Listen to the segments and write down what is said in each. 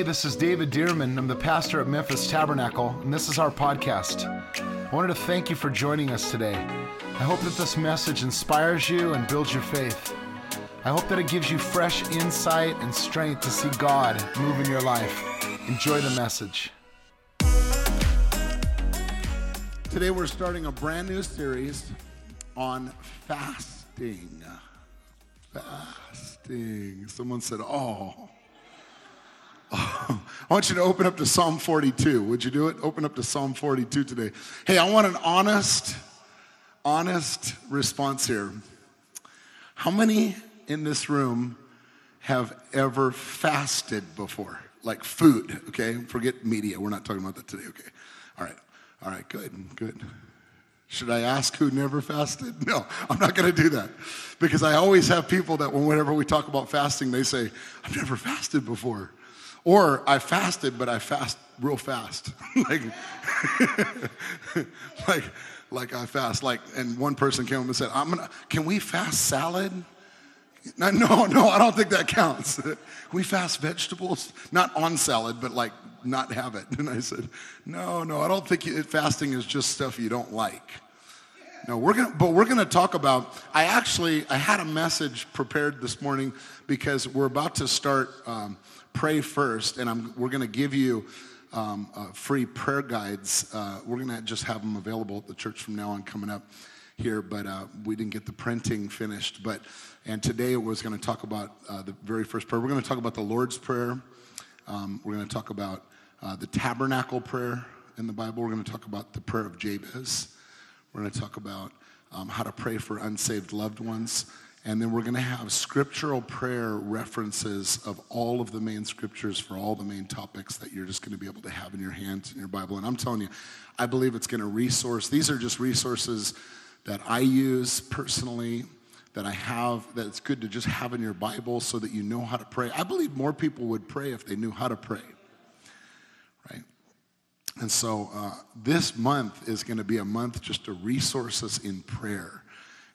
Hey, this is David Dearman. I'm the pastor at Memphis Tabernacle, and this is our podcast. I wanted to thank you for joining us today. I hope that this message inspires you and builds your faith. I hope that it gives you fresh insight and strength to see God move in your life. Enjoy the message. Today we're starting a brand new series on fasting. Fasting. Someone said, oh. I want you to open up to Psalm 42. Would you do it? Open up to Psalm 42 today. Hey, I want an honest, honest response here. How many in this room have ever fasted before? Like food, okay? Forget media. We're not talking about that today, okay? All right. All right, good, good. Should I ask who never fasted? No, I'm not going to do that. Because I always have people that whenever we talk about fasting, they say, I've never fasted before. Or I fasted, but I fast real fast. like, like, like I fast. Like, and one person came up and said, I'm gonna, can we fast salad? No, no, I don't think that counts. we fast vegetables, not on salad, but like not have it. And I said, no, no, I don't think it, fasting is just stuff you don't like. No, we're gonna, but we're gonna talk about. I actually, I had a message prepared this morning because we're about to start. Um, pray first, and I'm, we're going to give you um, uh, free prayer guides. Uh, we're going to just have them available at the church from now on coming up here, but uh, we didn't get the printing finished. But and today was going to talk about uh, the very first prayer. We're going to talk about the Lord's prayer. Um, we're going to talk about uh, the tabernacle prayer in the Bible. We're going to talk about the prayer of Jabez. We're going to talk about um, how to pray for unsaved loved ones. And then we're going to have scriptural prayer references of all of the main scriptures for all the main topics that you're just going to be able to have in your hand in your Bible. And I'm telling you, I believe it's going to resource. These are just resources that I use personally, that I have, that it's good to just have in your Bible so that you know how to pray. I believe more people would pray if they knew how to pray, right? And so uh, this month is going to be a month just to resource us in prayer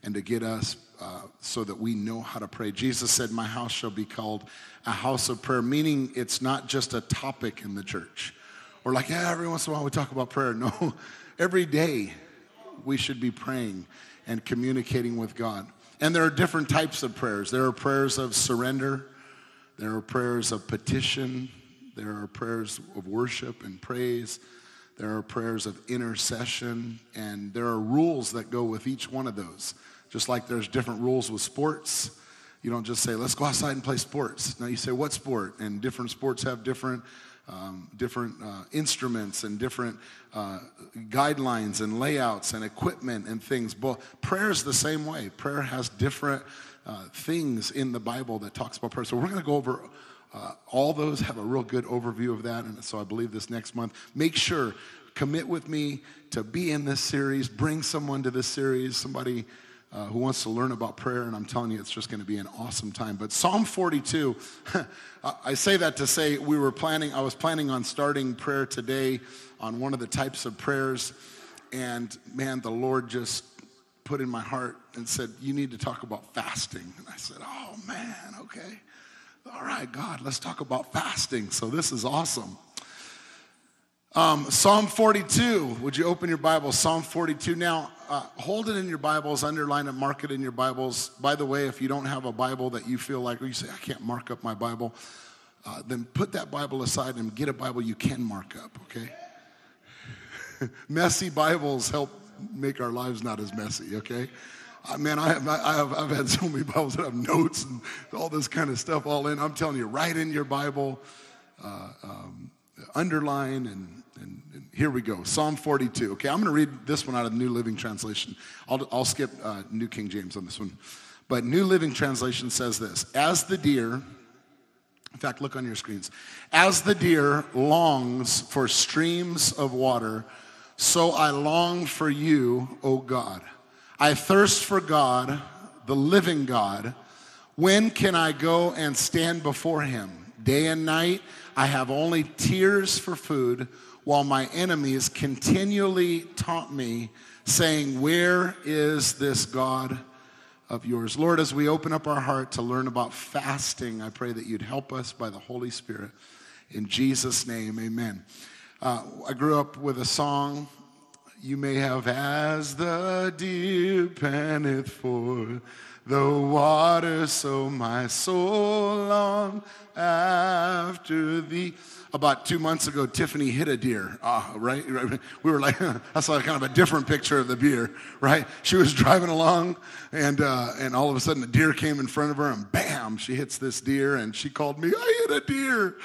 and to get us uh, so that we know how to pray. Jesus said, My house shall be called a house of prayer, meaning it's not just a topic in the church. Or like, yeah, every once in a while we talk about prayer. No, every day we should be praying and communicating with God. And there are different types of prayers. There are prayers of surrender, there are prayers of petition, there are prayers of worship and praise. There are prayers of intercession, and there are rules that go with each one of those. Just like there's different rules with sports. You don't just say, let's go outside and play sports. Now you say, what sport? And different sports have different, um, different uh, instruments and different uh, guidelines and layouts and equipment and things. But prayer is the same way. Prayer has different uh, things in the Bible that talks about prayer. So we're going to go over uh, all those, have a real good overview of that. And so I believe this next month, make sure, commit with me to be in this series, bring someone to this series, somebody uh, who wants to learn about prayer, and I'm telling you, it's just going to be an awesome time. But Psalm 42, I say that to say we were planning, I was planning on starting prayer today on one of the types of prayers, and man, the Lord just put in my heart and said, You need to talk about fasting. And I said, Oh man, okay. All right, God, let's talk about fasting. So this is awesome. Um, Psalm 42. Would you open your Bible? Psalm 42. Now, uh, hold it in your Bibles, underline it, mark it in your Bibles. By the way, if you don't have a Bible that you feel like, or you say, I can't mark up my Bible, uh, then put that Bible aside and get a Bible you can mark up, okay? messy Bibles help make our lives not as messy, okay? Uh, man, I have, I have, I've had so many Bibles that have notes and all this kind of stuff all in. I'm telling you, write in your Bible, uh, um, underline and and, and, here we go Psalm 42. Okay, I'm going to read this one out of the New Living Translation. I'll, I'll skip uh, New King James on this one. But New Living Translation says this As the deer, in fact, look on your screens. As the deer longs for streams of water, so I long for you, O God. I thirst for God, the living God. When can I go and stand before him? Day and night, I have only tears for food while my enemies continually taunt me, saying, Where is this God of yours? Lord, as we open up our heart to learn about fasting, I pray that you'd help us by the Holy Spirit. In Jesus' name, amen. Uh, I grew up with a song you may have as the deer panteth for the water, so my soul long after thee. About two months ago, Tiffany hit a deer, uh, right? We were like, that's like kind of a different picture of the deer, right? She was driving along, and, uh, and all of a sudden a deer came in front of her, and bam, she hits this deer, and she called me, I hit a deer.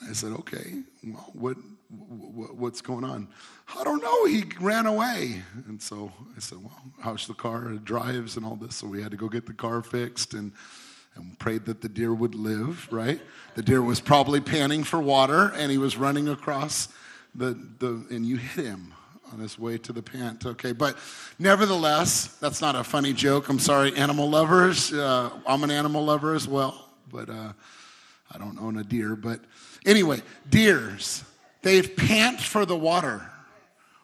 And I said, okay, well, what, what, what's going on? I don't know. He ran away. And so I said, well, how's the car? It drives and all this. So we had to go get the car fixed and, and prayed that the deer would live, right? The deer was probably panning for water and he was running across the, the and you hit him on his way to the pant. Okay, but nevertheless, that's not a funny joke. I'm sorry, animal lovers. Uh, I'm an animal lover as well, but uh, I don't own a deer. But anyway, deers, they pant for the water.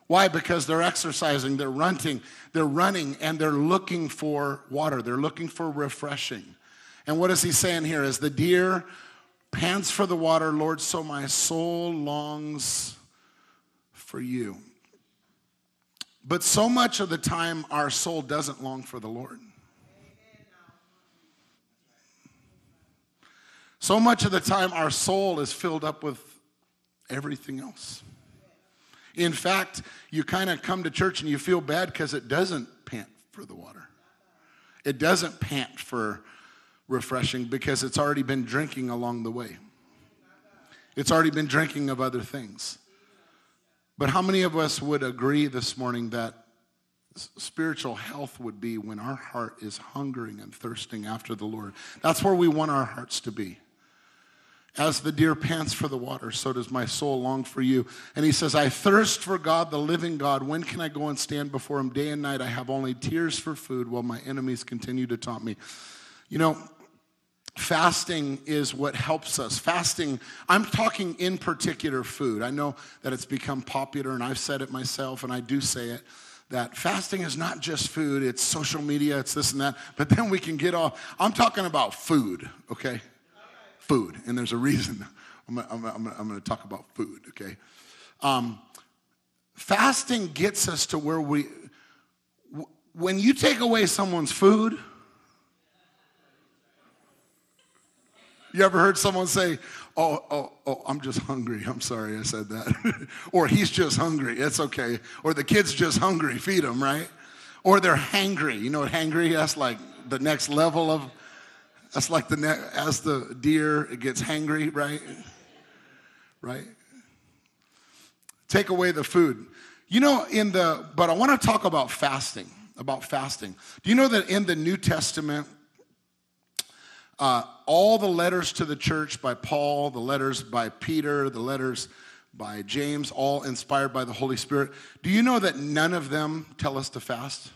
Why? Because they're exercising, they're running, they're running, and they're looking for water. They're looking for refreshing. And what is he saying here? As the deer pants for the water, Lord, so my soul longs for you. But so much of the time, our soul doesn't long for the Lord. So much of the time, our soul is filled up with everything else. In fact, you kind of come to church and you feel bad because it doesn't pant for the water. It doesn't pant for refreshing because it's already been drinking along the way. It's already been drinking of other things. But how many of us would agree this morning that spiritual health would be when our heart is hungering and thirsting after the Lord? That's where we want our hearts to be. As the deer pants for the water, so does my soul long for you. And he says, I thirst for God, the living God. When can I go and stand before him? Day and night I have only tears for food while my enemies continue to taunt me. You know, fasting is what helps us. Fasting, I'm talking in particular food. I know that it's become popular, and I've said it myself, and I do say it that fasting is not just food, it's social media, it's this and that, but then we can get off. I'm talking about food, okay? Food, and there's a reason. I'm, I'm, I'm, I'm going to talk about food, okay? Um, fasting gets us to where we, when you take away someone's food, you ever heard someone say, oh, oh, oh, I'm just hungry. I'm sorry I said that. or he's just hungry. It's okay. Or the kid's just hungry. Feed him, right? Or they're hangry. You know what hangry? That's like the next level of that's like the ne- as the deer it gets hangry, right? Right? Take away the food. You know, in the but I want to talk about fasting. About fasting. Do you know that in the New Testament, uh, all the letters to the church by Paul, the letters by Peter, the letters by James, all inspired by the Holy Spirit. Do you know that none of them tell us to fast?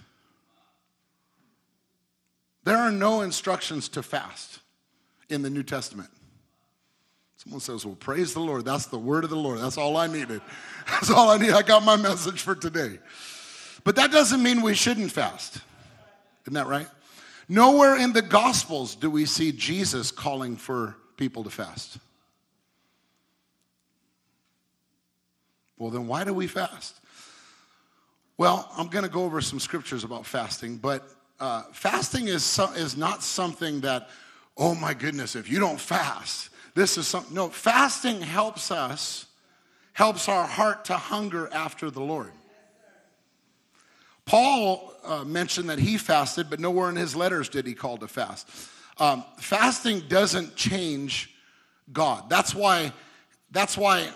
There are no instructions to fast in the New Testament. Someone says, Well, praise the Lord. That's the word of the Lord. That's all I needed. That's all I need. I got my message for today. But that doesn't mean we shouldn't fast. Isn't that right? Nowhere in the Gospels do we see Jesus calling for people to fast. Well, then why do we fast? Well, I'm going to go over some scriptures about fasting, but uh, fasting is, so, is not something that, oh my goodness, if you don't fast, this is something. No, fasting helps us, helps our heart to hunger after the Lord. Paul uh, mentioned that he fasted, but nowhere in his letters did he call to fast. Um, fasting doesn't change God. That's why, that's why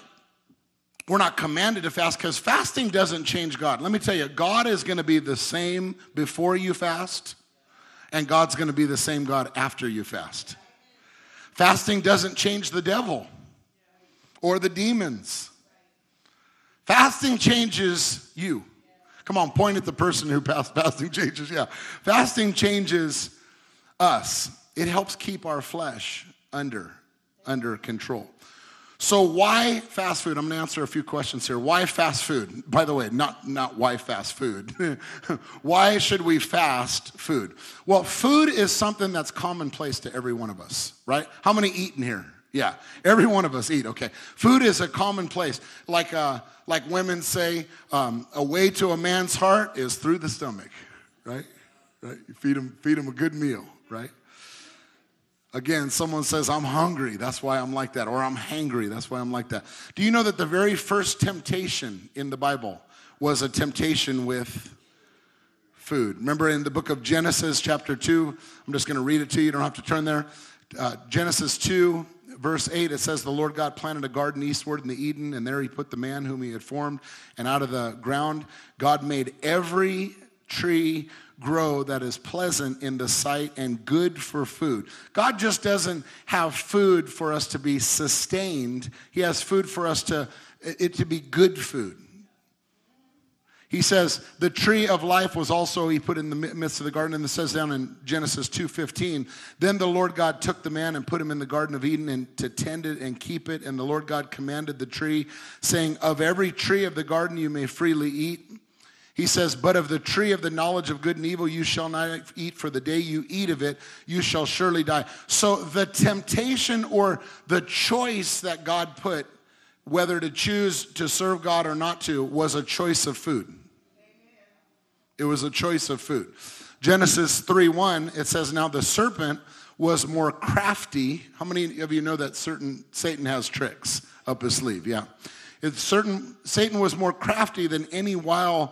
we're not commanded to fast because fasting doesn't change God. Let me tell you, God is going to be the same before you fast, and God's going to be the same God after you fast. Fasting doesn't change the devil or the demons. Fasting changes you. Come on, point at the person who passed. fasting changes. Yeah. Fasting changes us. It helps keep our flesh under under control. So why fast food? I'm going to answer a few questions here. Why fast food? By the way, not, not why fast food. why should we fast food? Well, food is something that's commonplace to every one of us, right? How many eat in here? Yeah, every one of us eat. Okay, food is a commonplace. Like uh, like women say, um, a way to a man's heart is through the stomach, right? Right. You feed him feed him a good meal, right? Again, someone says, I'm hungry, that's why I'm like that, or I'm hangry, that's why I'm like that. Do you know that the very first temptation in the Bible was a temptation with food? Remember in the book of Genesis, chapter 2, I'm just going to read it to you, you don't have to turn there. Uh, Genesis 2, verse 8, it says, The Lord God planted a garden eastward in the Eden, and there he put the man whom he had formed. And out of the ground, God made every tree grow that is pleasant in the sight and good for food. God just doesn't have food for us to be sustained. He has food for us to it to be good food. He says the tree of life was also he put in the midst of the garden, and it says down in Genesis 2:15. Then the Lord God took the man and put him in the garden of Eden and to tend it and keep it. And the Lord God commanded the tree, saying, "Of every tree of the garden you may freely eat." He says, But of the tree of the knowledge of good and evil you shall not eat, for the day you eat of it, you shall surely die. So the temptation or the choice that God put, whether to choose to serve God or not to, was a choice of food. It was a choice of food. Genesis 3 1, it says, Now the serpent was more crafty. How many of you know that certain Satan has tricks up his sleeve? Yeah. It's certain Satan was more crafty than any wild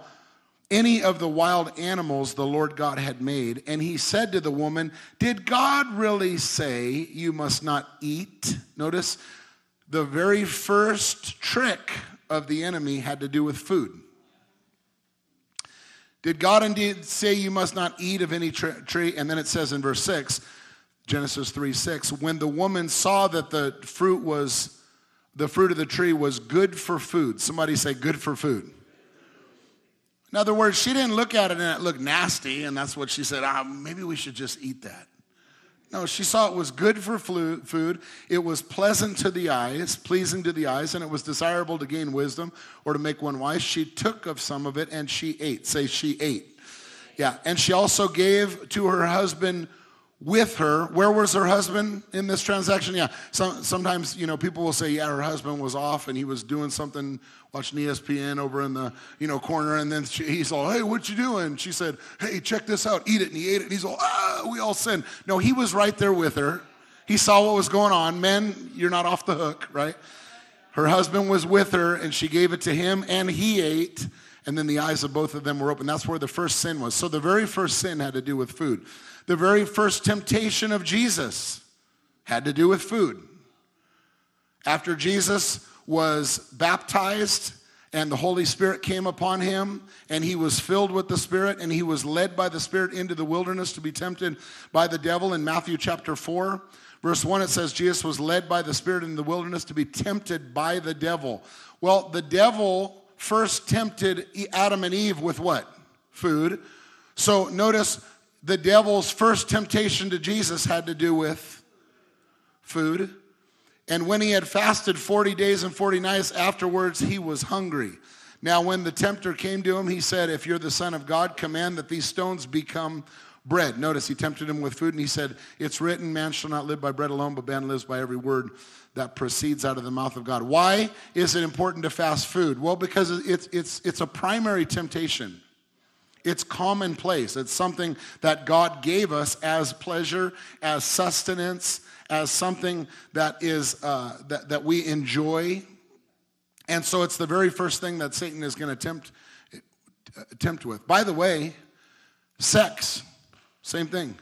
any of the wild animals the Lord God had made. And he said to the woman, Did God really say you must not eat? Notice the very first trick of the enemy had to do with food. Did God indeed say you must not eat of any tree? And then it says in verse 6, Genesis 3 6, when the woman saw that the fruit was, the fruit of the tree was good for food. Somebody say, good for food. In other words, she didn't look at it and it looked nasty, and that's what she said, ah, maybe we should just eat that. No, she saw it was good for food. It was pleasant to the eyes, pleasing to the eyes, and it was desirable to gain wisdom or to make one wise. She took of some of it and she ate. Say, she ate. Yeah, and she also gave to her husband with her. Where was her husband in this transaction? Yeah, some, sometimes, you know, people will say, yeah, her husband was off and he was doing something, watching ESPN over in the, you know, corner. And then she, he's all, hey, what you doing? She said, hey, check this out, eat it. And he ate it. And he's all, ah, we all sin. No, he was right there with her. He saw what was going on. Men, you're not off the hook, right? Her husband was with her and she gave it to him and he ate. And then the eyes of both of them were open. That's where the first sin was. So the very first sin had to do with food. The very first temptation of Jesus had to do with food. After Jesus was baptized and the Holy Spirit came upon him and he was filled with the Spirit and he was led by the Spirit into the wilderness to be tempted by the devil in Matthew chapter 4. Verse 1, it says, Jesus was led by the Spirit in the wilderness to be tempted by the devil. Well, the devil first tempted Adam and Eve with what? Food. So notice the devil's first temptation to Jesus had to do with food. And when he had fasted 40 days and 40 nights afterwards, he was hungry. Now, when the tempter came to him, he said, If you're the Son of God, command that these stones become bread. Notice he tempted him with food, and he said, It's written, man shall not live by bread alone, but man lives by every word that proceeds out of the mouth of God. Why is it important to fast food? Well, because it's, it's, it's a primary temptation. It's commonplace. It's something that God gave us as pleasure, as sustenance, as something that is uh, that, that we enjoy. And so it's the very first thing that Satan is going to tempt tempt with. By the way, sex, same thing.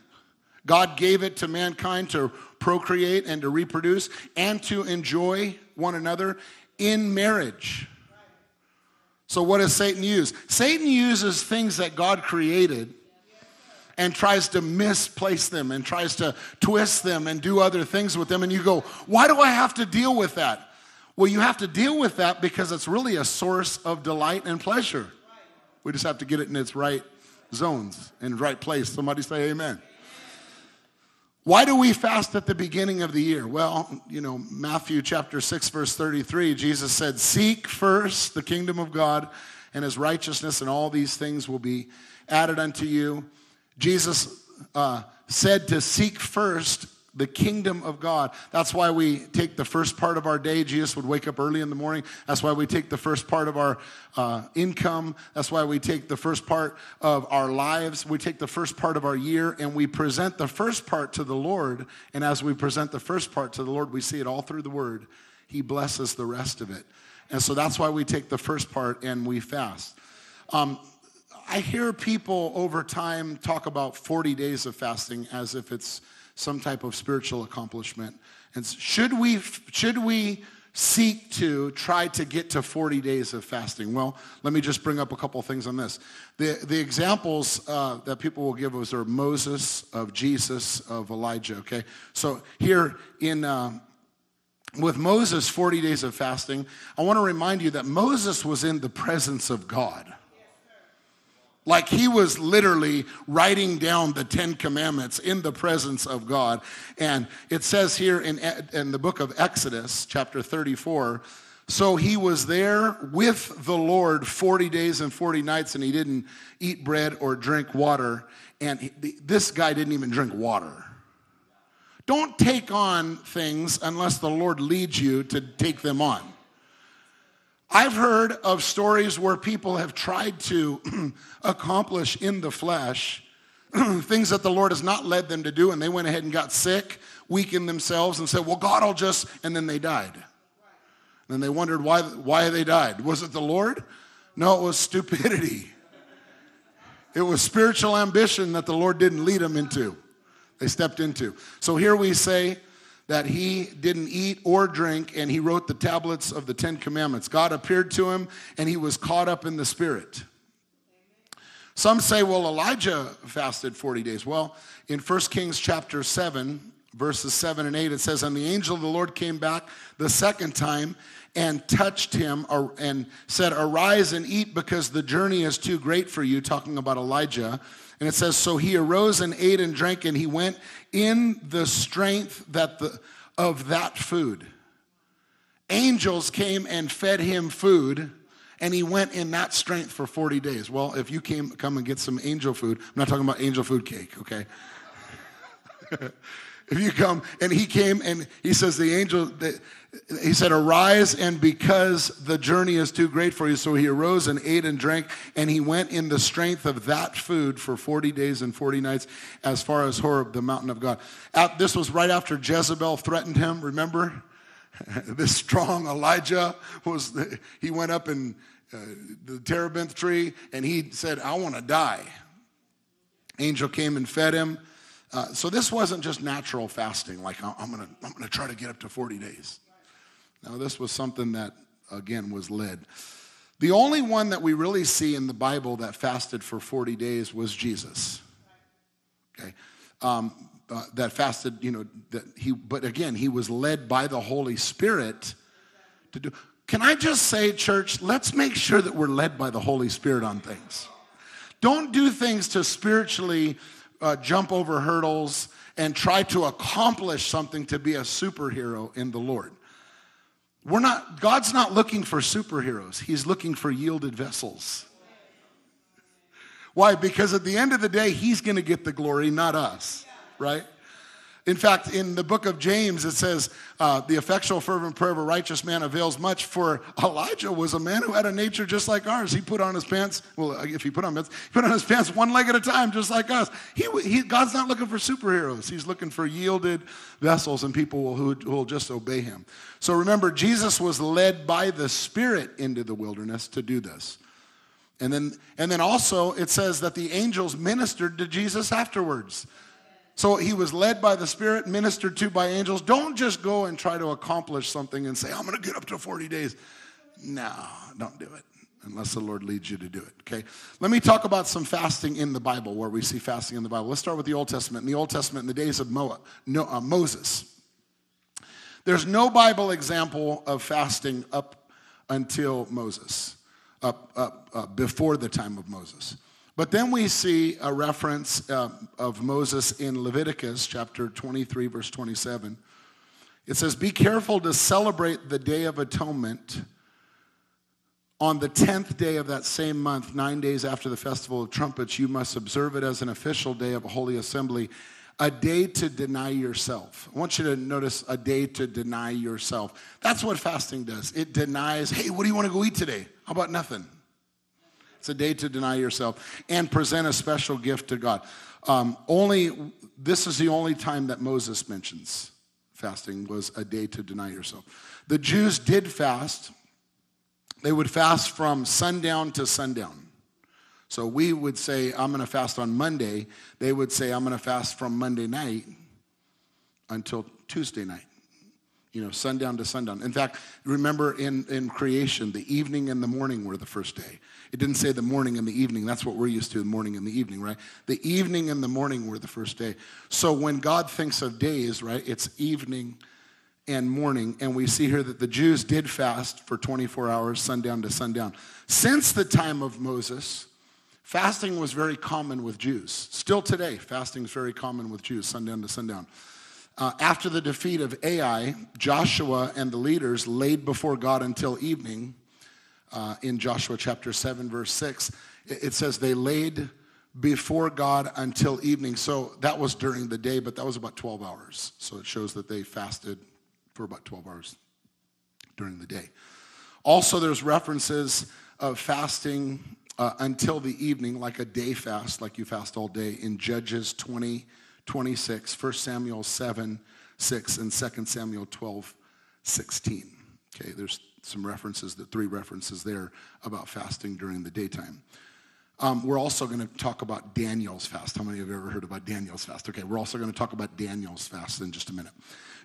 God gave it to mankind to procreate and to reproduce and to enjoy one another in marriage. So, what does Satan use? Satan uses things that God created and tries to misplace them and tries to twist them and do other things with them. And you go, why do I have to deal with that? Well, you have to deal with that because it's really a source of delight and pleasure. We just have to get it in its right zones, in right place. Somebody say amen. Why do we fast at the beginning of the year? Well, you know, Matthew chapter 6, verse 33, Jesus said, Seek first the kingdom of God and his righteousness, and all these things will be added unto you. Jesus uh, said to seek first the kingdom of God. That's why we take the first part of our day. Jesus would wake up early in the morning. That's why we take the first part of our uh, income. That's why we take the first part of our lives. We take the first part of our year and we present the first part to the Lord. And as we present the first part to the Lord, we see it all through the word. He blesses the rest of it. And so that's why we take the first part and we fast. Um, I hear people over time talk about 40 days of fasting as if it's some type of spiritual accomplishment. And should we, should we seek to try to get to 40 days of fasting? Well, let me just bring up a couple things on this. The, the examples uh, that people will give us are Moses, of Jesus, of Elijah, okay? So here in, uh, with Moses, 40 days of fasting, I want to remind you that Moses was in the presence of God. Like he was literally writing down the Ten Commandments in the presence of God. And it says here in, in the book of Exodus, chapter 34, so he was there with the Lord 40 days and 40 nights, and he didn't eat bread or drink water. And he, this guy didn't even drink water. Don't take on things unless the Lord leads you to take them on. I've heard of stories where people have tried to accomplish in the flesh things that the Lord has not led them to do, and they went ahead and got sick, weakened themselves, and said, Well, God will just, and then they died. And then they wondered why, why they died. Was it the Lord? No, it was stupidity. It was spiritual ambition that the Lord didn't lead them into, they stepped into. So here we say, that he didn't eat or drink, and he wrote the tablets of the Ten Commandments. God appeared to him, and he was caught up in the Spirit. Some say, well, Elijah fasted 40 days. Well, in 1 Kings chapter 7, verses 7 and 8, it says, And the angel of the Lord came back the second time and touched him and said, Arise and eat because the journey is too great for you, talking about Elijah. And it says, So he arose and ate and drank, and he went in the strength that the, of that food. Angels came and fed him food, and he went in that strength for 40 days. Well, if you came, come and get some angel food, I'm not talking about angel food cake, okay? if you come and he came and he says the angel he said arise and because the journey is too great for you. So he arose and ate and drank and he went in the strength of that food for 40 days and 40 nights as far as horeb the mountain of god. This was right after jezebel threatened him remember? This strong elijah was he went up in uh, the terebinth tree and he said i want to die. Angel came and fed him uh, so this wasn't just natural fasting, like I'm gonna, I'm gonna try to get up to 40 days. Now this was something that, again, was led. The only one that we really see in the Bible that fasted for 40 days was Jesus. Okay. Um, uh, that fasted, you know, that he, but again, he was led by the Holy Spirit to do. Can I just say, church, let's make sure that we're led by the Holy Spirit on things. Don't do things to spiritually uh, jump over hurdles and try to accomplish something to be a superhero in the Lord. We're not, God's not looking for superheroes. He's looking for yielded vessels. Why? Because at the end of the day, He's going to get the glory, not us, right? In fact, in the book of James, it says, uh, the effectual, fervent prayer of a righteous man avails much. For Elijah was a man who had a nature just like ours. He put on his pants, well, if he put on pants, he put on his pants one leg at a time, just like us. He, he, God's not looking for superheroes. He's looking for yielded vessels and people who, who will just obey him. So remember, Jesus was led by the Spirit into the wilderness to do this. And then, and then also, it says that the angels ministered to Jesus afterwards. So he was led by the Spirit, ministered to by angels. Don't just go and try to accomplish something and say, I'm going to get up to 40 days. No, don't do it unless the Lord leads you to do it. Okay? Let me talk about some fasting in the Bible, where we see fasting in the Bible. Let's start with the Old Testament. In the Old Testament, in the days of Mo- no, uh, Moses, there's no Bible example of fasting up until Moses, up, up uh, before the time of Moses. But then we see a reference uh, of Moses in Leviticus chapter 23, verse 27. It says, Be careful to celebrate the Day of Atonement on the 10th day of that same month, nine days after the Festival of Trumpets. You must observe it as an official day of a holy assembly a day to deny yourself. I want you to notice a day to deny yourself. That's what fasting does. It denies, hey, what do you want to go eat today? How about nothing? It's a day to deny yourself and present a special gift to God. Um, only this is the only time that Moses mentions fasting was a day to deny yourself. The Jews did fast. They would fast from sundown to sundown. So we would say, I'm going to fast on Monday. They would say, I'm going to fast from Monday night until Tuesday night. You know, sundown to sundown. In fact, remember in, in creation, the evening and the morning were the first day. It didn't say the morning and the evening. That's what we're used to, the morning and the evening, right? The evening and the morning were the first day. So when God thinks of days, right, it's evening and morning. And we see here that the Jews did fast for 24 hours, sundown to sundown. Since the time of Moses, Fasting was very common with Jews. Still today, fasting is very common with Jews, sundown to sundown. Uh, after the defeat of Ai, Joshua and the leaders laid before God until evening. Uh, in Joshua chapter 7, verse 6, it says they laid before God until evening. So that was during the day, but that was about 12 hours. So it shows that they fasted for about 12 hours during the day. Also, there's references of fasting uh, until the evening, like a day fast, like you fast all day, in Judges 20, 26, 1 Samuel 7, 6, and 2 Samuel 12, 16. Okay, there's some references, the three references there about fasting during the daytime. Um, we're also going to talk about Daniel's fast. How many of you have ever heard about Daniel's fast? Okay, we're also going to talk about Daniel's fast in just a minute.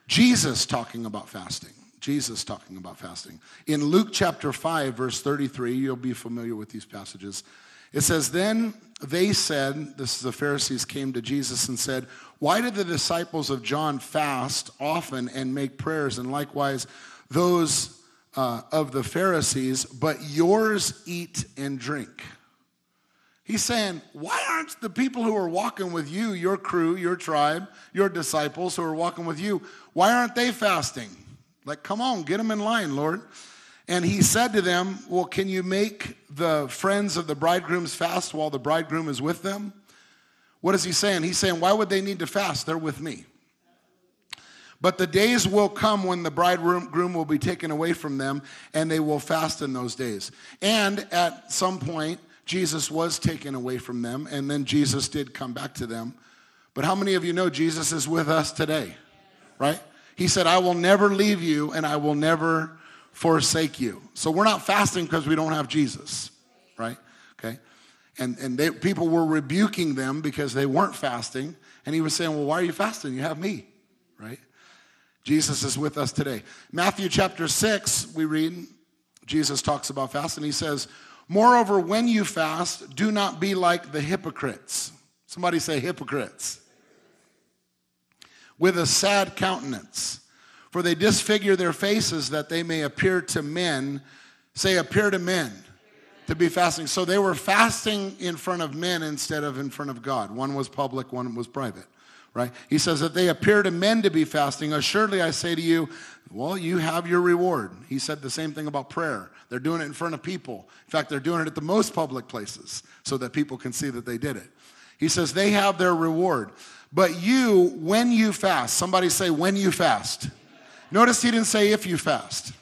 Jesus talking about fasting. Jesus talking about fasting. In Luke chapter 5, verse 33, you'll be familiar with these passages. It says, Then they said, this is the Pharisees came to Jesus and said, Why did the disciples of John fast often and make prayers, and likewise those uh, of the Pharisees, but yours eat and drink? He's saying, why aren't the people who are walking with you, your crew, your tribe, your disciples who are walking with you, why aren't they fasting? Like, come on, get them in line, Lord. And he said to them, Well, can you make the friends of the bridegrooms fast while the bridegroom is with them? What is he saying? He's saying, Why would they need to fast? They're with me. But the days will come when the bridegroom will be taken away from them, and they will fast in those days. And at some point, Jesus was taken away from them, and then Jesus did come back to them. But how many of you know Jesus is with us today? Right? He said, I will never leave you and I will never forsake you. So we're not fasting because we don't have Jesus, right? Okay. And, and they, people were rebuking them because they weren't fasting. And he was saying, Well, why are you fasting? You have me, right? Jesus is with us today. Matthew chapter 6, we read, Jesus talks about fasting. He says, Moreover, when you fast, do not be like the hypocrites. Somebody say hypocrites with a sad countenance. For they disfigure their faces that they may appear to men. Say, appear to men to be fasting. So they were fasting in front of men instead of in front of God. One was public, one was private, right? He says that they appear to men to be fasting. Assuredly, I say to you, well, you have your reward. He said the same thing about prayer. They're doing it in front of people. In fact, they're doing it at the most public places so that people can see that they did it. He says they have their reward. But you, when you fast, somebody say, when you fast. Notice he didn't say if you fast.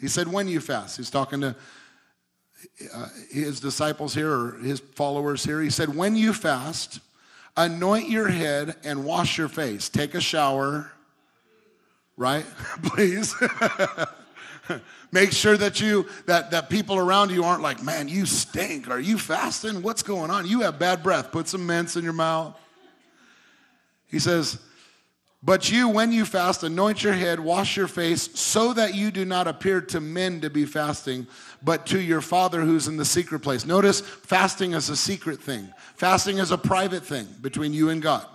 He said when you fast. He's talking to uh, his disciples here or his followers here. He said, when you fast, anoint your head and wash your face. Take a shower, right? Please. Make sure that you that, that people around you aren't like, man, you stink. Are you fasting? What's going on? You have bad breath. Put some mints in your mouth. He says, But you, when you fast, anoint your head, wash your face, so that you do not appear to men to be fasting, but to your Father who's in the secret place. Notice fasting is a secret thing, fasting is a private thing between you and God.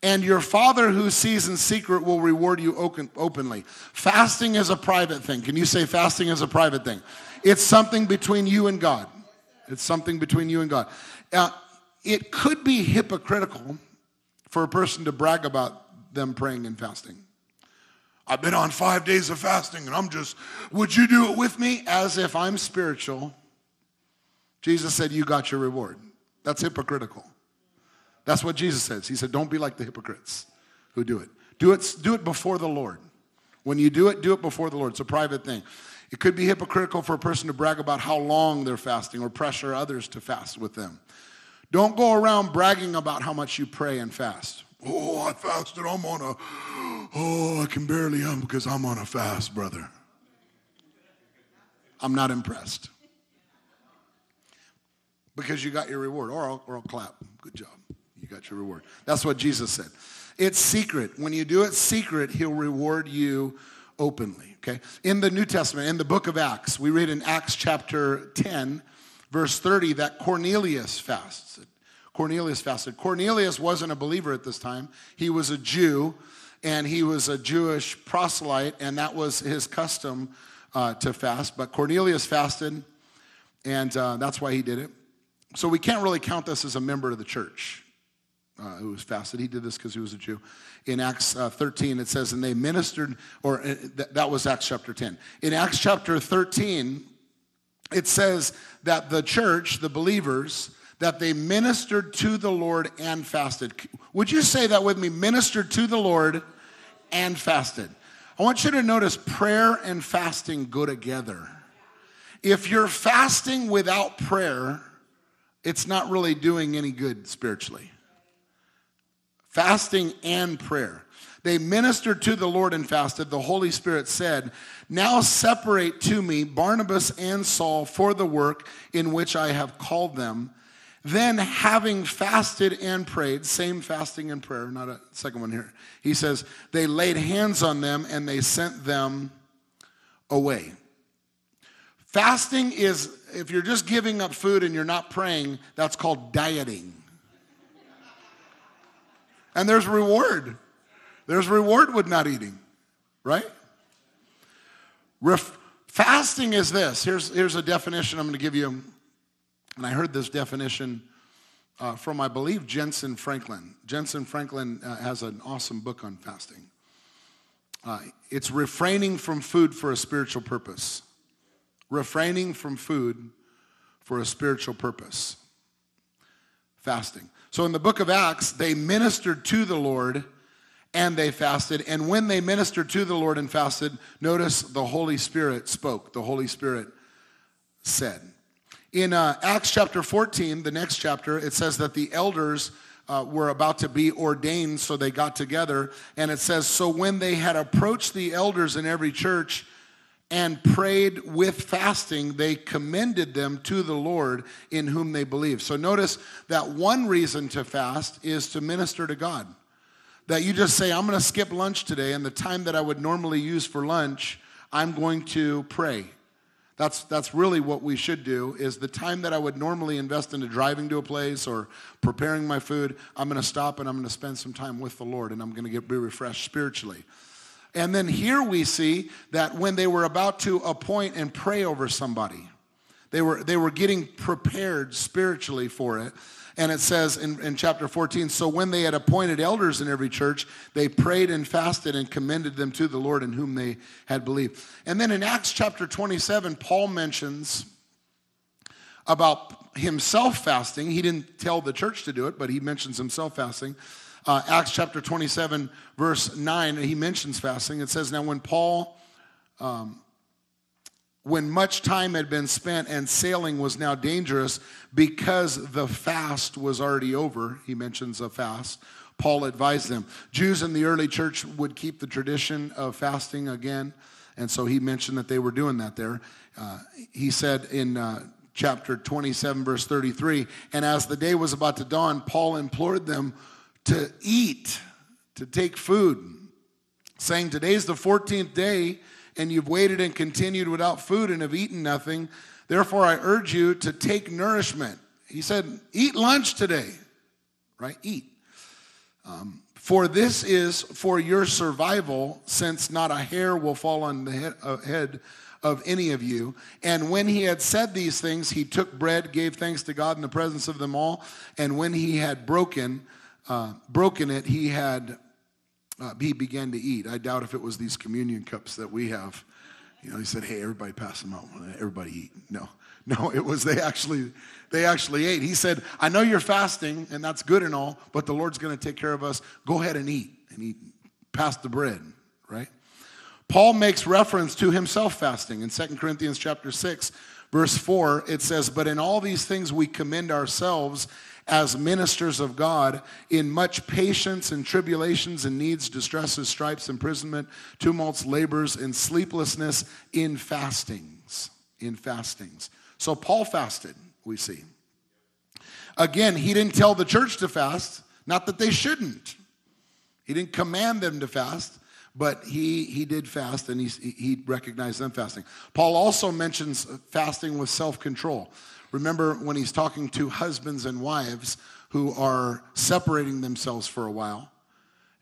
And your Father who sees in secret will reward you openly. Fasting is a private thing. Can you say fasting is a private thing? It's something between you and God. It's something between you and God. Uh, it could be hypocritical for a person to brag about them praying and fasting. I've been on five days of fasting and I'm just, would you do it with me? As if I'm spiritual. Jesus said, You got your reward. That's hypocritical. That's what Jesus says. He said, Don't be like the hypocrites who do it. Do it, do it before the Lord. When you do it, do it before the Lord. It's a private thing. It could be hypocritical for a person to brag about how long they're fasting or pressure others to fast with them. Don't go around bragging about how much you pray and fast. Oh, I fasted. I'm on a, oh, I can barely am because I'm on a fast, brother. I'm not impressed. Because you got your reward. Or I'll, or I'll clap. Good job. You got your reward. That's what Jesus said. It's secret. When you do it secret, he'll reward you openly. Okay? In the New Testament, in the book of Acts, we read in Acts chapter 10, verse 30, that Cornelius fasted. Cornelius fasted. Cornelius wasn't a believer at this time. He was a Jew, and he was a Jewish proselyte, and that was his custom uh, to fast. But Cornelius fasted, and uh, that's why he did it. So we can't really count this as a member of the church uh, who was fasted. He did this because he was a Jew. In Acts uh, 13, it says, and they ministered, or uh, th- that was Acts chapter 10. In Acts chapter 13, it says that the church, the believers, that they ministered to the Lord and fasted. Would you say that with me? Ministered to the Lord and fasted. I want you to notice prayer and fasting go together. If you're fasting without prayer, it's not really doing any good spiritually fasting and prayer. They ministered to the Lord and fasted. The Holy Spirit said, Now separate to me Barnabas and Saul for the work in which I have called them. Then, having fasted and prayed, same fasting and prayer, not a second one here, he says, they laid hands on them and they sent them away. Fasting is, if you're just giving up food and you're not praying, that's called dieting. And there's reward. There's reward with not eating, right? Ref- fasting is this. Here's, here's a definition I'm going to give you. And I heard this definition uh, from, I believe, Jentezen Franklin. Jentezen Franklin uh, has an awesome book on fasting. Uh, it's refraining from food for a spiritual purpose. Refraining from food for a spiritual purpose. Fasting. So in the book of Acts, they ministered to the Lord and they fasted. And when they ministered to the Lord and fasted, notice the Holy Spirit spoke. The Holy Spirit said. In uh, Acts chapter 14, the next chapter, it says that the elders uh, were about to be ordained, so they got together. And it says, So when they had approached the elders in every church, and prayed with fasting, they commended them to the Lord in whom they believe. So notice that one reason to fast is to minister to God. That you just say, I'm going to skip lunch today, and the time that I would normally use for lunch, I'm going to pray. That's, that's really what we should do is the time that I would normally invest into driving to a place or preparing my food, I'm going to stop and I'm going to spend some time with the Lord and I'm going to get be refreshed spiritually. And then here we see that when they were about to appoint and pray over somebody, they were, they were getting prepared spiritually for it. And it says in, in chapter 14, so when they had appointed elders in every church, they prayed and fasted and commended them to the Lord in whom they had believed. And then in Acts chapter 27, Paul mentions about himself fasting. He didn't tell the church to do it, but he mentions himself fasting uh, Acts chapter 27, verse 9, he mentions fasting. It says, Now when Paul, um, when much time had been spent and sailing was now dangerous because the fast was already over, he mentions a fast. Paul advised them. Jews in the early church would keep the tradition of fasting again, and so he mentioned that they were doing that there. Uh, he said in uh, chapter 27, verse 33, and as the day was about to dawn, Paul implored them to eat, to take food, saying, Today's the 14th day, and you've waited and continued without food and have eaten nothing. Therefore, I urge you to take nourishment. He said, Eat lunch today, right? Eat. Um, for this is for your survival, since not a hair will fall on the head, uh, head of any of you. And when he had said these things, he took bread, gave thanks to God in the presence of them all. And when he had broken, uh, broken it, he had uh, he began to eat. I doubt if it was these communion cups that we have, You know, he said, hey, everybody pass them out. Everybody eat. No, no, it was they actually, they actually ate. He said, I know you're fasting and that's good and all, but the Lord's going to take care of us. Go ahead and eat. And he passed the bread, right? Paul makes reference to himself fasting in 2 Corinthians chapter 6, verse 4. It says, But in all these things we commend ourselves as ministers of God in much patience and tribulations and needs, distresses, stripes, imprisonment, tumults, labors, and sleeplessness in fastings. In fastings. So Paul fasted, we see. Again, he didn't tell the church to fast, not that they shouldn't. He didn't command them to fast, but he, he did fast and he, he recognized them fasting. Paul also mentions fasting with self control. Remember when he's talking to husbands and wives who are separating themselves for a while.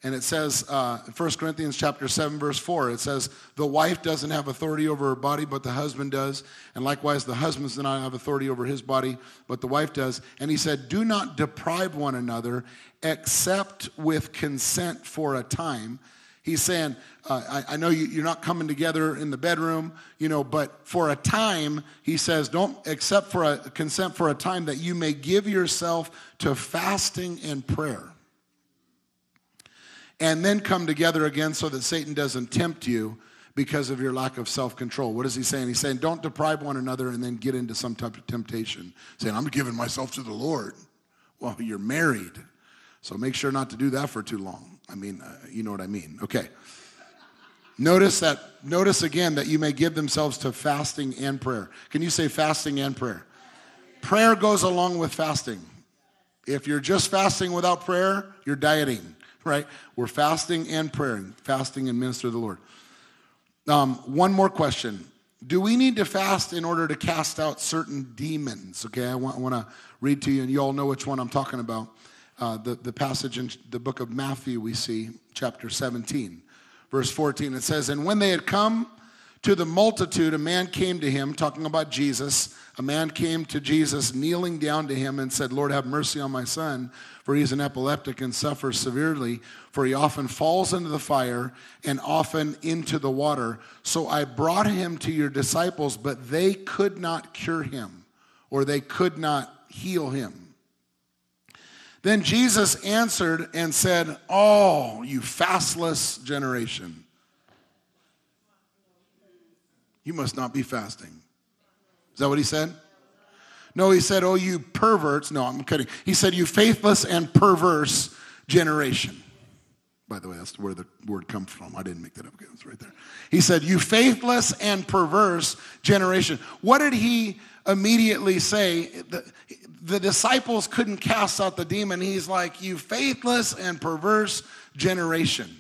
And it says, uh, 1 Corinthians chapter 7, verse 4, it says, the wife doesn't have authority over her body, but the husband does. And likewise, the husband does not have authority over his body, but the wife does. And he said, do not deprive one another except with consent for a time He's saying, uh, I, I, know you, are not coming together in the bedroom, you know, but for a time, he says, don't accept for a consent for a time that you may give yourself to fasting and prayer. And then come together again so that Satan doesn't tempt you because of your lack of self control. What is he saying? He's saying, don't deprive one another and then get into some type of temptation, saying, I'm giving myself to the Lord. Well, you're married, so make sure not to do that for too long. I mean, uh, you know what I mean. Okay. Notice that, notice again that you may give themselves to fasting and prayer. Can you say fasting and prayer? Prayer goes along with fasting. If you're just fasting without prayer, you're dieting, right? We're fasting and praying, fasting and minister to the Lord. Um, one more question. Do we need to fast in order to cast out certain demons? Okay, I want, I want to read to you, and you all know which one I'm talking about uh, the, the passage in the book of Matthew we see, chapter 17, verse 14. It says, And when they had come to the multitude, a man came to him, talking about Jesus. A man came to Jesus, kneeling down to him, and said, Lord, have mercy on my son, for he is an epileptic and suffers severely, for he often falls into the fire and often into the water. So I brought him to your disciples, but they could not cure him, or they could not heal him. Then Jesus answered and said, Oh, you fastless generation. You must not be fasting. Is that what he said? No, he said, Oh, you perverts. No, I'm kidding. He said, You faithless and perverse generation. By the way, that's where the word comes from. I didn't make that up. It's right there. He said, You faithless and perverse generation. What did he immediately say? The disciples couldn't cast out the demon. He's like, You faithless and perverse generation.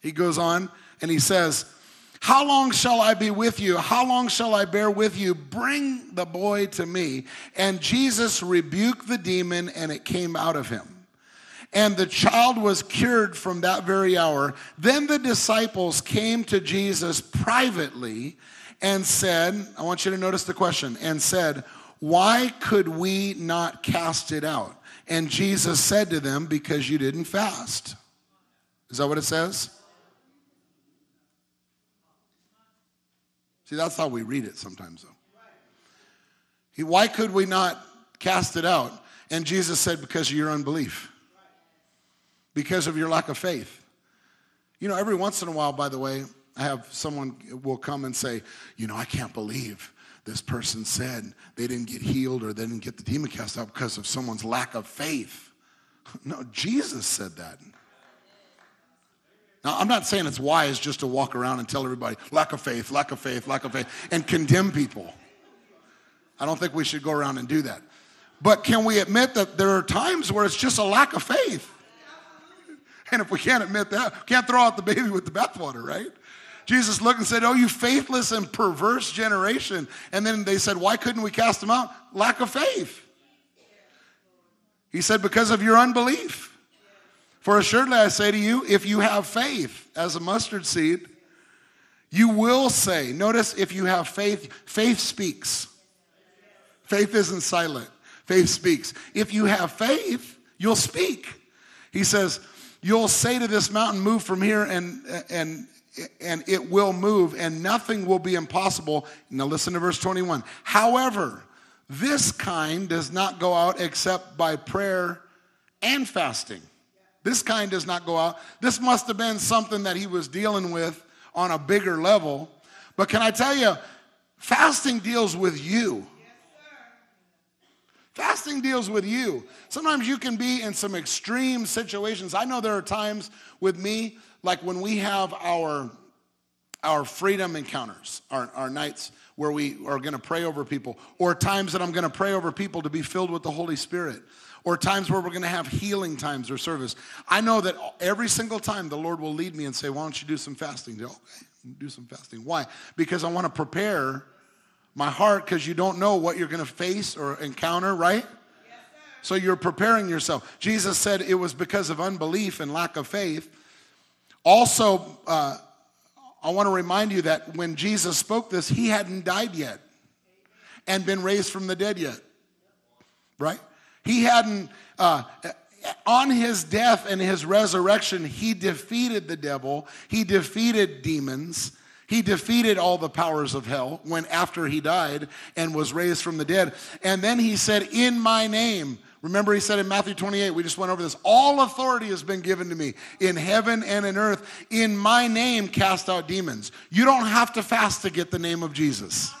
He goes on and he says, How long shall I be with you? How long shall I bear with you? Bring the boy to me. And Jesus rebuked the demon and it came out of him. And the child was cured from that very hour. Then the disciples came to Jesus privately and said, I want you to notice the question, and said, why could we not cast it out? And Jesus said to them, Because you didn't fast. Is that what it says? See, that's how we read it sometimes, though. He, why could we not cast it out? And Jesus said, Because of your unbelief, because of your lack of faith. You know, every once in a while, by the way, I have someone will come and say, You know, I can't believe this person said they didn't get healed or they didn't get the demon cast out because of someone's lack of faith. No, Jesus said that. Now, I'm not saying it's wise just to walk around and tell everybody, lack of faith, lack of faith, lack of faith, and condemn people. I don't think we should go around and do that. But can we admit that there are times where it's just a lack of faith? And if we can't admit that, can't throw out the baby with the bathwater, right? Jesus looked and said, Oh, you faithless and perverse generation. And then they said, Why couldn't we cast them out? Lack of faith. He said, Because of your unbelief. For assuredly I say to you, if you have faith as a mustard seed, you will say, notice if you have faith, faith speaks. Faith isn't silent, faith speaks. If you have faith, you'll speak. He says, You'll say to this mountain, Move from here and, and and it will move, and nothing will be impossible. Now, listen to verse 21. However, this kind does not go out except by prayer and fasting. This kind does not go out. This must have been something that he was dealing with on a bigger level. But can I tell you, fasting deals with you. Fasting deals with you. Sometimes you can be in some extreme situations. I know there are times with me, like when we have our, our freedom encounters, our, our nights where we are going to pray over people, or times that I'm going to pray over people to be filled with the Holy Spirit, or times where we're going to have healing times or service. I know that every single time the Lord will lead me and say, Why don't you do some fasting? Okay, do some fasting. Why? Because I want to prepare my heart because you don't know what you're going to face or encounter, right? so you're preparing yourself. Jesus said it was because of unbelief and lack of faith. Also, uh, I want to remind you that when Jesus spoke this, he hadn't died yet and been raised from the dead yet, right? He hadn't, uh, on his death and his resurrection, he defeated the devil, he defeated demons. He defeated all the powers of hell when after he died and was raised from the dead. And then he said, In my name. Remember, he said in Matthew 28, we just went over this all authority has been given to me in heaven and in earth. In my name, cast out demons. You don't have to fast to get the name of Jesus.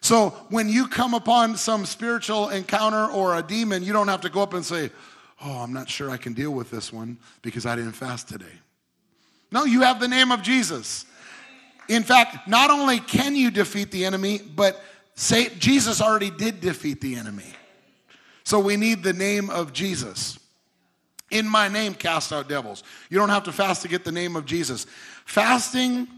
So when you come upon some spiritual encounter or a demon, you don't have to go up and say, Oh, I'm not sure I can deal with this one because I didn't fast today. No, you have the name of Jesus. In fact, not only can you defeat the enemy, but say Jesus already did defeat the enemy. So we need the name of Jesus. In my name, cast out devils. You don't have to fast to get the name of Jesus. Fasting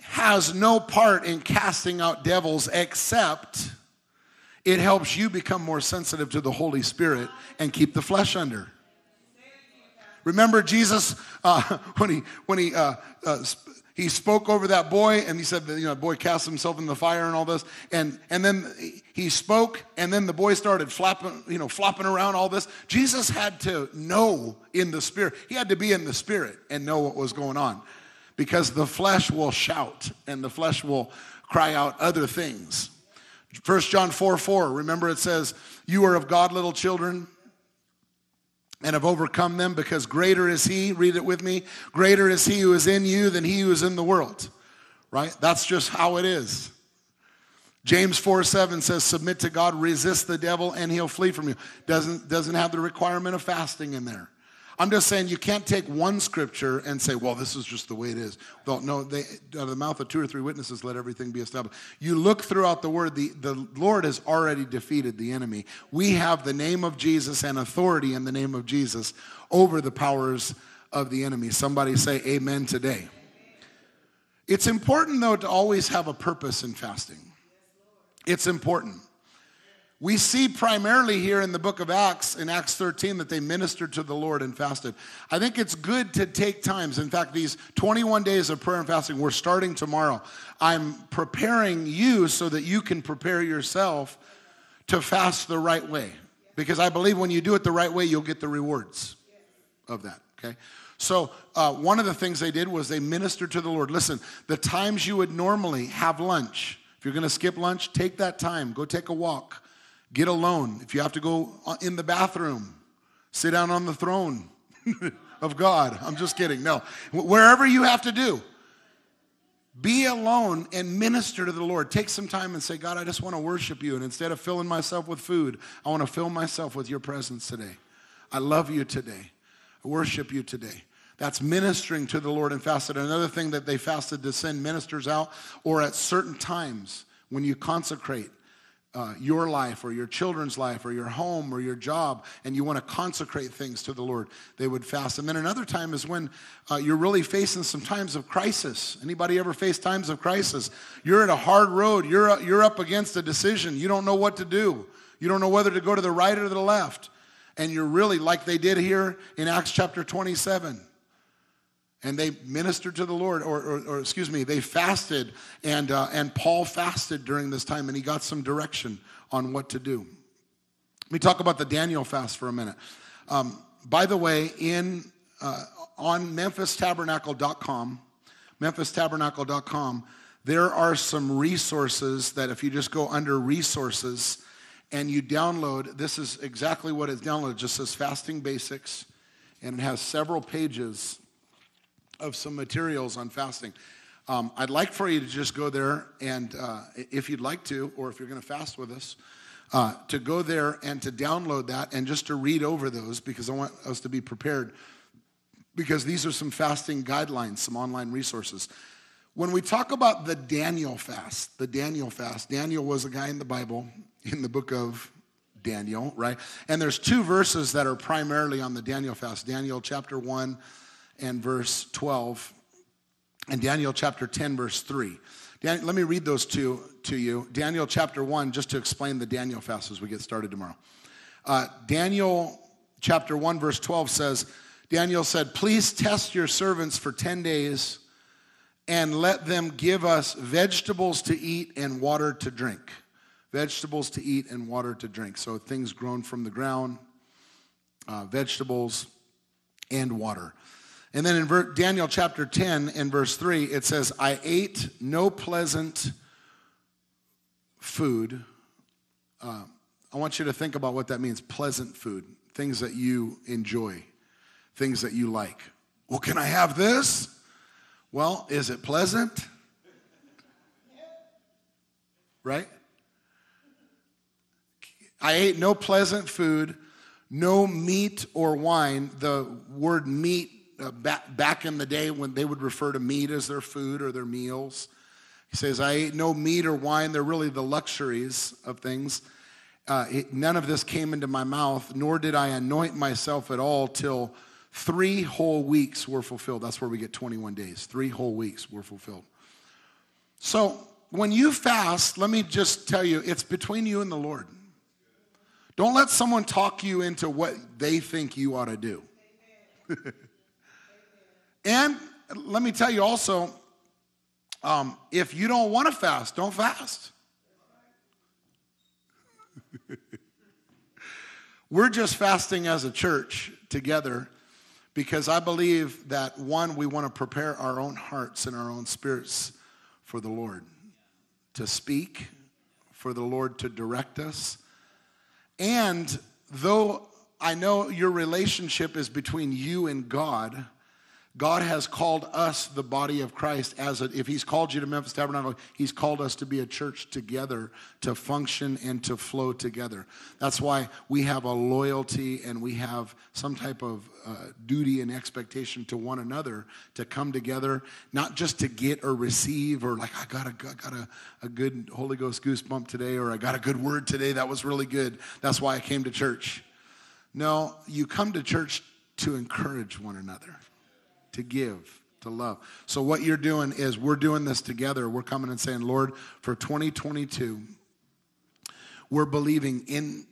has no part in casting out devils except it helps you become more sensitive to the Holy Spirit and keep the flesh under. Remember Jesus uh, when he when he uh, uh, he spoke over that boy and he said you know boy cast himself in the fire and all this and and then he spoke and then the boy started flapping you know flopping around all this. Jesus had to know in the spirit. He had to be in the spirit and know what was going on because the flesh will shout and the flesh will cry out other things. 1 John 4 4, remember it says, You are of God, little children, and have overcome them because greater is he, read it with me, greater is he who is in you than he who is in the world. Right? That's just how it is. James 4 7 says, Submit to God, resist the devil, and he'll flee from you. Doesn't, doesn't have the requirement of fasting in there. I'm just saying you can't take one scripture and say, well, this is just the way it is. Don't, No, they, out of the mouth of two or three witnesses, let everything be established. You look throughout the word, the, the Lord has already defeated the enemy. We have the name of Jesus and authority in the name of Jesus over the powers of the enemy. Somebody say amen today. It's important, though, to always have a purpose in fasting. It's important. We see primarily here in the book of Acts, in Acts 13, that they ministered to the Lord and fasted. I think it's good to take times. In fact, these 21 days of prayer and fasting, we're starting tomorrow. I'm preparing you so that you can prepare yourself to fast the right way. Because I believe when you do it the right way, you'll get the rewards of that, okay? So, uh, one of the things they did was they ministered to the Lord. Listen, the times you would normally have lunch, if you're gonna skip lunch, take that time, go take a walk Get alone. If you have to go in the bathroom, sit down on the throne of God. I'm just kidding. No. Wherever you have to do, be alone and minister to the Lord. Take some time and say, God, I just want to worship you. And instead of filling myself with food, I want to fill myself with your presence today. I love you today. I worship you today. That's ministering to the Lord and fasted. Another thing that they fasted to send ministers out, or at certain times when you consecrate, uh, your life or your children's life or your home or your job and you want to consecrate things to the lord they would fast and then another time is when uh, you're really facing some times of crisis. Anybody ever face times of crisis? You're at a hard road. You're, uh, you're up against a decision. You don't know what to do. You don't know whether to go to the right or the left. And you're really like they did here in acts chapter 27 and they ministered to the Lord, or, or, or excuse me, they fasted, and, uh, and Paul fasted during this time, and he got some direction on what to do. Let me talk about the Daniel fast for a minute. Um, by the way, in uh, on memphistabernacle.com, memphistabernacle.com, there are some resources that if you just go under resources and you download, this is exactly what it's downloaded. It just says fasting basics, and it has several pages of some materials on fasting. Um, I'd like for you to just go there and, uh, if you'd like to, or if you're going to fast with us, uh, to go there and to download that and just to read over those because I want us to be prepared. Because these are some fasting guidelines, some online resources. When we talk about the Daniel fast, the Daniel fast, Daniel was a guy in the Bible, in the book of Daniel, right? And there's two verses that are primarily on the Daniel fast Daniel chapter 1 and verse 12, and Daniel chapter 10, verse 3. Dan, let me read those two to you. Daniel chapter 1, just to explain the Daniel fast as we get started tomorrow. Uh, Daniel chapter 1, verse 12 says, Daniel said, Please test your servants for 10 days and let them give us vegetables to eat and water to drink. Vegetables to eat and water to drink. So things grown from the ground, uh, vegetables, and water. And then in Daniel chapter 10 and verse 3, it says, I ate no pleasant food. Uh, I want you to think about what that means pleasant food, things that you enjoy, things that you like. Well, can I have this? Well, is it pleasant? Right? I ate no pleasant food, no meat or wine. The word meat uh, back, back in the day when they would refer to meat as their food or their meals. He says, I ate no meat or wine. They're really the luxuries of things. Uh, it, none of this came into my mouth, nor did I anoint myself at all till three whole weeks were fulfilled. That's where we get 21 days. Three whole weeks were fulfilled. So when you fast, let me just tell you, it's between you and the Lord. Don't let someone talk you into what they think you ought to do. And let me tell you also, um, if you don't want to fast, don't fast. We're just fasting as a church together because I believe that one, we want to prepare our own hearts and our own spirits for the Lord to speak, for the Lord to direct us. And though I know your relationship is between you and God, God has called us, the body of Christ, as a, if He's called you to Memphis Tabernacle, He's called us to be a church together, to function and to flow together. That's why we have a loyalty and we have some type of uh, duty and expectation to one another to come together, not just to get or receive or like, I got a, I got a, a good Holy Ghost goosebump today or I got a good word today. That was really good. That's why I came to church. No, you come to church to encourage one another to give, to love. So, what you're doing is we're doing this together. We're coming and saying, Lord, for 2022, we're believing in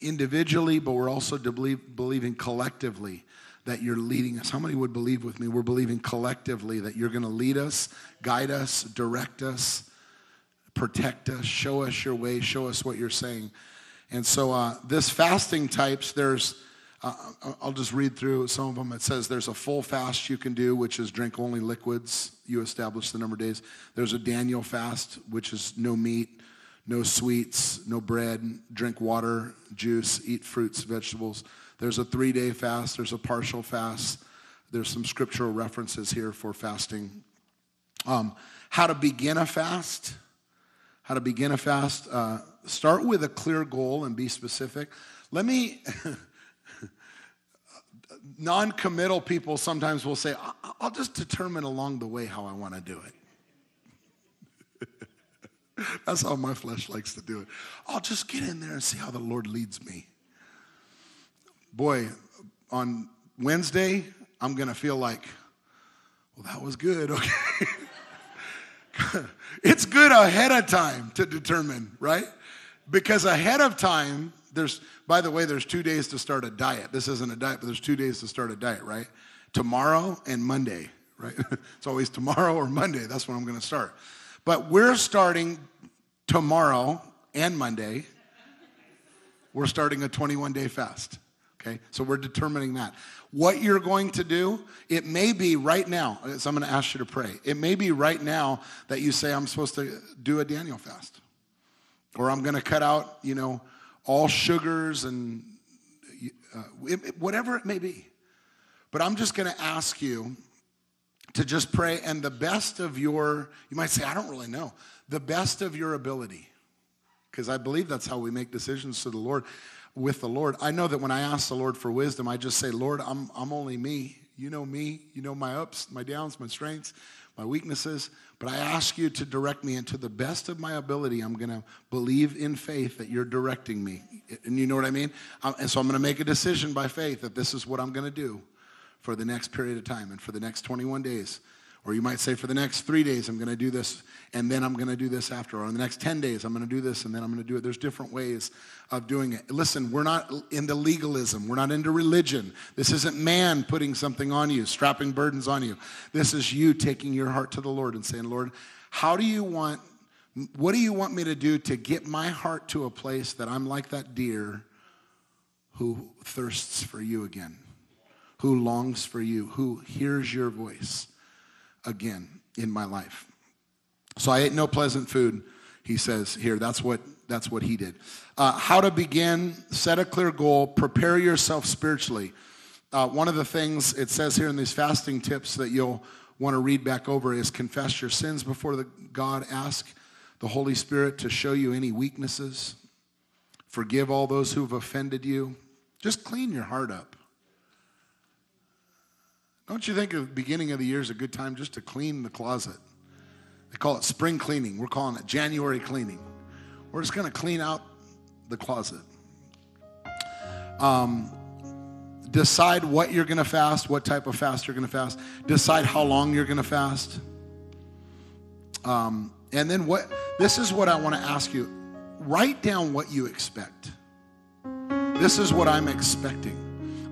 individually, but we're also believe, believing collectively that you're leading us. How many would believe with me? We're believing collectively that you're going to lead us, guide us, direct us, protect us, show us your way, show us what you're saying. And so, uh, this fasting types, there's I'll just read through some of them. It says there's a full fast you can do, which is drink only liquids. You establish the number of days. There's a Daniel fast, which is no meat, no sweets, no bread, drink water, juice, eat fruits, vegetables. There's a three day fast. There's a partial fast. There's some scriptural references here for fasting. Um, how to begin a fast. How to begin a fast. Uh, start with a clear goal and be specific. Let me. non-committal people sometimes will say, I'll just determine along the way how I want to do it. That's how my flesh likes to do it. I'll just get in there and see how the Lord leads me. Boy, on Wednesday, I'm going to feel like, well, that was good. Okay. it's good ahead of time to determine, right? Because ahead of time, there's, by the way, there's two days to start a diet. This isn't a diet, but there's two days to start a diet, right? Tomorrow and Monday, right? it's always tomorrow or Monday. That's when I'm going to start. But we're starting tomorrow and Monday. We're starting a 21 day fast. Okay, so we're determining that. What you're going to do, it may be right now, so I'm going to ask you to pray. It may be right now that you say, I'm supposed to do a Daniel fast. Or I'm going to cut out, you know, all sugars and uh, whatever it may be. But I'm just going to ask you to just pray and the best of your, you might say, I don't really know, the best of your ability. Because I believe that's how we make decisions to the Lord with the Lord. I know that when I ask the Lord for wisdom, I just say, Lord, I'm, I'm only me. You know me. You know my ups, my downs, my strengths, my weaknesses. But I ask you to direct me into the best of my ability. I'm going to believe in faith that you're directing me. And you know what I mean? And so I'm going to make a decision by faith that this is what I'm going to do for the next period of time and for the next 21 days. Or you might say, for the next three days, I'm going to do this, and then I'm going to do this after. Or in the next 10 days, I'm going to do this, and then I'm going to do it. There's different ways of doing it. Listen, we're not into legalism. We're not into religion. This isn't man putting something on you, strapping burdens on you. This is you taking your heart to the Lord and saying, Lord, how do you want, what do you want me to do to get my heart to a place that I'm like that deer who thirsts for you again, who longs for you, who hears your voice? Again in my life. So I ate no pleasant food, he says here. That's what, that's what he did. Uh, how to begin, set a clear goal, prepare yourself spiritually. Uh, one of the things it says here in these fasting tips that you'll want to read back over is confess your sins before the God. Ask the Holy Spirit to show you any weaknesses. Forgive all those who've offended you. Just clean your heart up. Don't you think the beginning of the year is a good time just to clean the closet? They call it spring cleaning. We're calling it January cleaning. We're just going to clean out the closet. Um, decide what you're going to fast, what type of fast you're going to fast. Decide how long you're going to fast. Um, and then what? This is what I want to ask you. Write down what you expect. This is what I'm expecting.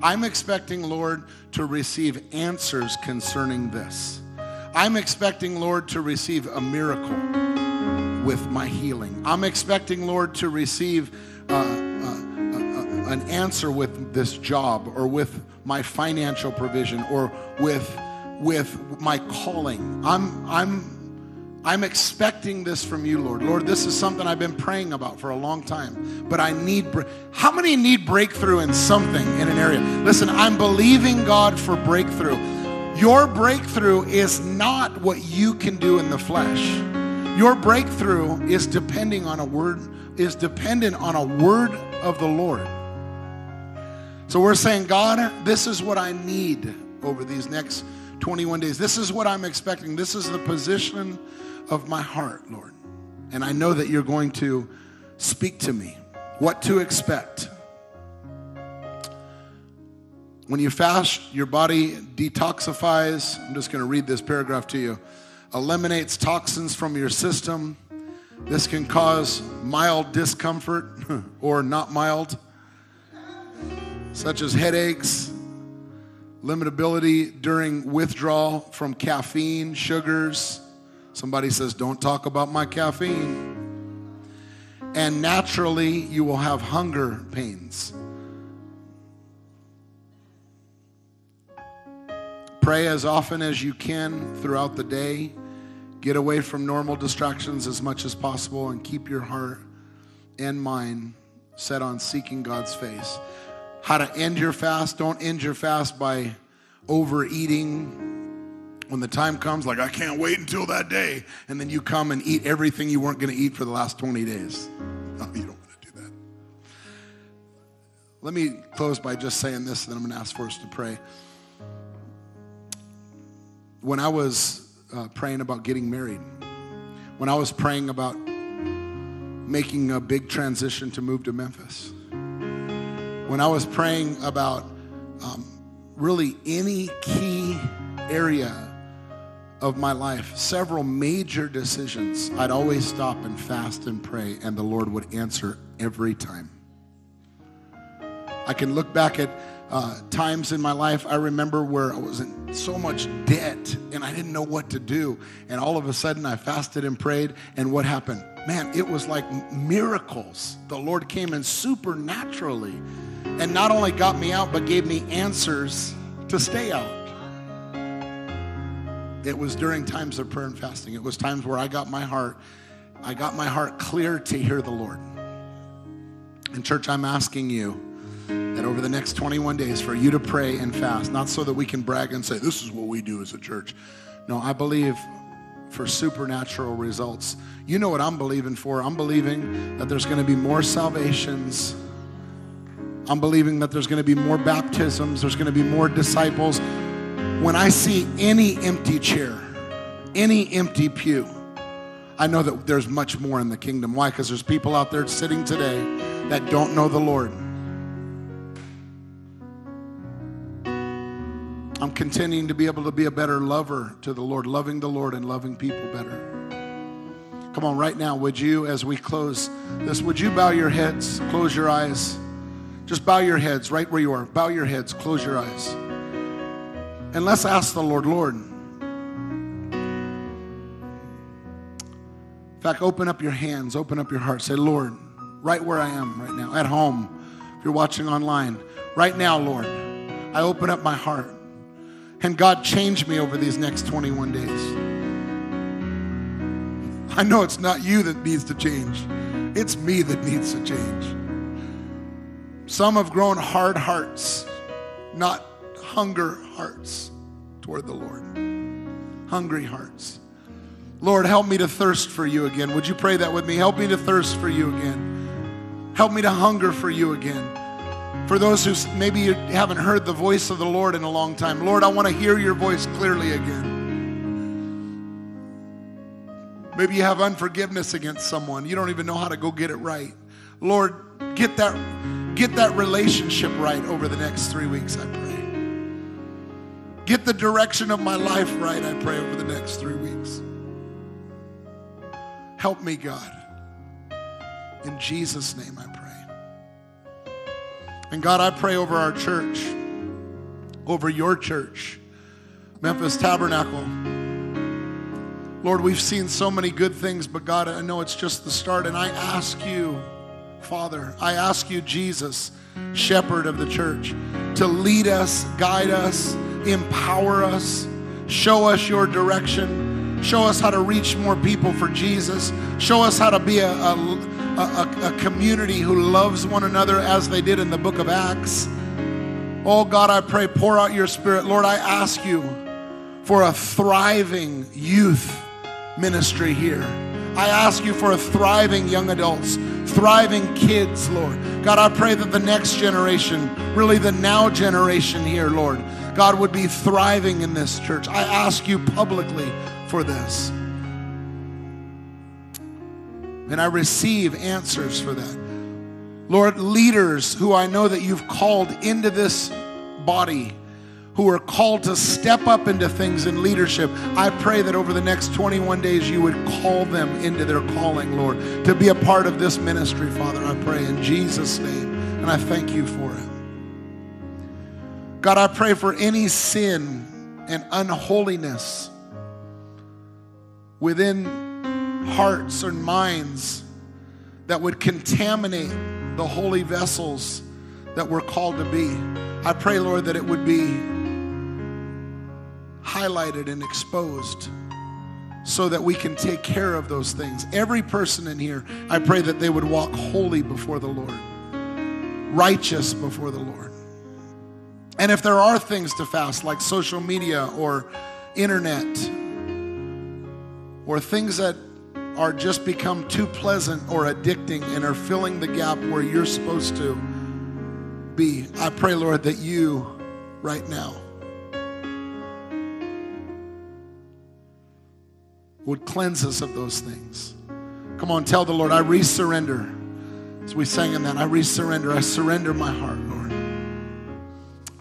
I'm expecting, Lord, to receive answers concerning this. I'm expecting, Lord, to receive a miracle with my healing. I'm expecting, Lord, to receive uh, uh, uh, an answer with this job or with my financial provision or with, with my calling. I'm, I'm I'm expecting this from you, Lord. Lord, this is something I've been praying about for a long time, but I need. How many need breakthrough in something in an area? Listen, I'm believing God for breakthrough. Your breakthrough is not what you can do in the flesh. Your breakthrough is depending on a word, is dependent on a word of the Lord. So we're saying, God, this is what I need over these next 21 days. This is what I'm expecting. This is the position of my heart, Lord. And I know that you're going to speak to me what to expect. When you fast, your body detoxifies. I'm just going to read this paragraph to you. Eliminates toxins from your system. This can cause mild discomfort or not mild, such as headaches, limitability during withdrawal from caffeine, sugars, Somebody says, Don't talk about my caffeine. And naturally, you will have hunger pains. Pray as often as you can throughout the day. Get away from normal distractions as much as possible and keep your heart and mind set on seeking God's face. How to end your fast? Don't end your fast by overeating, when the time comes, like, I can't wait until that day. And then you come and eat everything you weren't going to eat for the last 20 days. No, you don't want to do that. Let me close by just saying this, and then I'm going to ask for us to pray. When I was uh, praying about getting married, when I was praying about making a big transition to move to Memphis, when I was praying about um, really any key area of my life, several major decisions, I'd always stop and fast and pray, and the Lord would answer every time. I can look back at uh, times in my life I remember where I was in so much debt and I didn't know what to do. And all of a sudden I fasted and prayed, and what happened? Man, it was like miracles. The Lord came in supernaturally and not only got me out, but gave me answers to stay out. It was during times of prayer and fasting. It was times where I got my heart, I got my heart clear to hear the Lord. And church, I'm asking you that over the next 21 days for you to pray and fast, not so that we can brag and say, this is what we do as a church. No, I believe for supernatural results. You know what I'm believing for? I'm believing that there's going to be more salvations. I'm believing that there's going to be more baptisms, there's going to be more disciples. When I see any empty chair, any empty pew, I know that there's much more in the kingdom. Why? Because there's people out there sitting today that don't know the Lord. I'm continuing to be able to be a better lover to the Lord, loving the Lord and loving people better. Come on, right now, would you, as we close this, would you bow your heads, close your eyes? Just bow your heads right where you are. Bow your heads, close your eyes. And let's ask the Lord, Lord. In fact, open up your hands, open up your heart. Say, Lord, right where I am right now, at home, if you're watching online, right now, Lord, I open up my heart. And God, change me over these next 21 days. I know it's not you that needs to change, it's me that needs to change. Some have grown hard hearts, not hunger hearts toward the Lord. Hungry hearts. Lord, help me to thirst for you again. Would you pray that with me? Help me to thirst for you again. Help me to hunger for you again. For those who maybe you haven't heard the voice of the Lord in a long time, Lord, I want to hear your voice clearly again. Maybe you have unforgiveness against someone. You don't even know how to go get it right. Lord, get that get that relationship right over the next 3 weeks, I pray. Get the direction of my life right, I pray over the next 3 weeks. Help me, God. In Jesus name I pray. And God, I pray over our church, over your church, Memphis Tabernacle. Lord, we've seen so many good things, but God, I know it's just the start. And I ask you, Father, I ask you, Jesus, shepherd of the church, to lead us, guide us, empower us, show us your direction, show us how to reach more people for Jesus, show us how to be a, a, a, a community who loves one another as they did in the book of Acts. Oh God, I pray, pour out your spirit. Lord, I ask you for a thriving youth ministry here. I ask you for a thriving young adults, thriving kids, Lord. God, I pray that the next generation, really the now generation here, Lord, God would be thriving in this church. I ask you publicly for this. And I receive answers for that. Lord, leaders who I know that you've called into this body who are called to step up into things in leadership, I pray that over the next 21 days you would call them into their calling, Lord, to be a part of this ministry, Father. I pray in Jesus' name, and I thank you for it. God, I pray for any sin and unholiness within hearts and minds that would contaminate the holy vessels that we're called to be. I pray, Lord, that it would be highlighted and exposed so that we can take care of those things. Every person in here, I pray that they would walk holy before the Lord, righteous before the Lord. And if there are things to fast, like social media or internet, or things that are just become too pleasant or addicting and are filling the gap where you're supposed to be, I pray, Lord, that you right now would cleanse us of those things. Come on, tell the Lord, I resurrender. As we sang in that, I resurrender. I surrender my heart, Lord.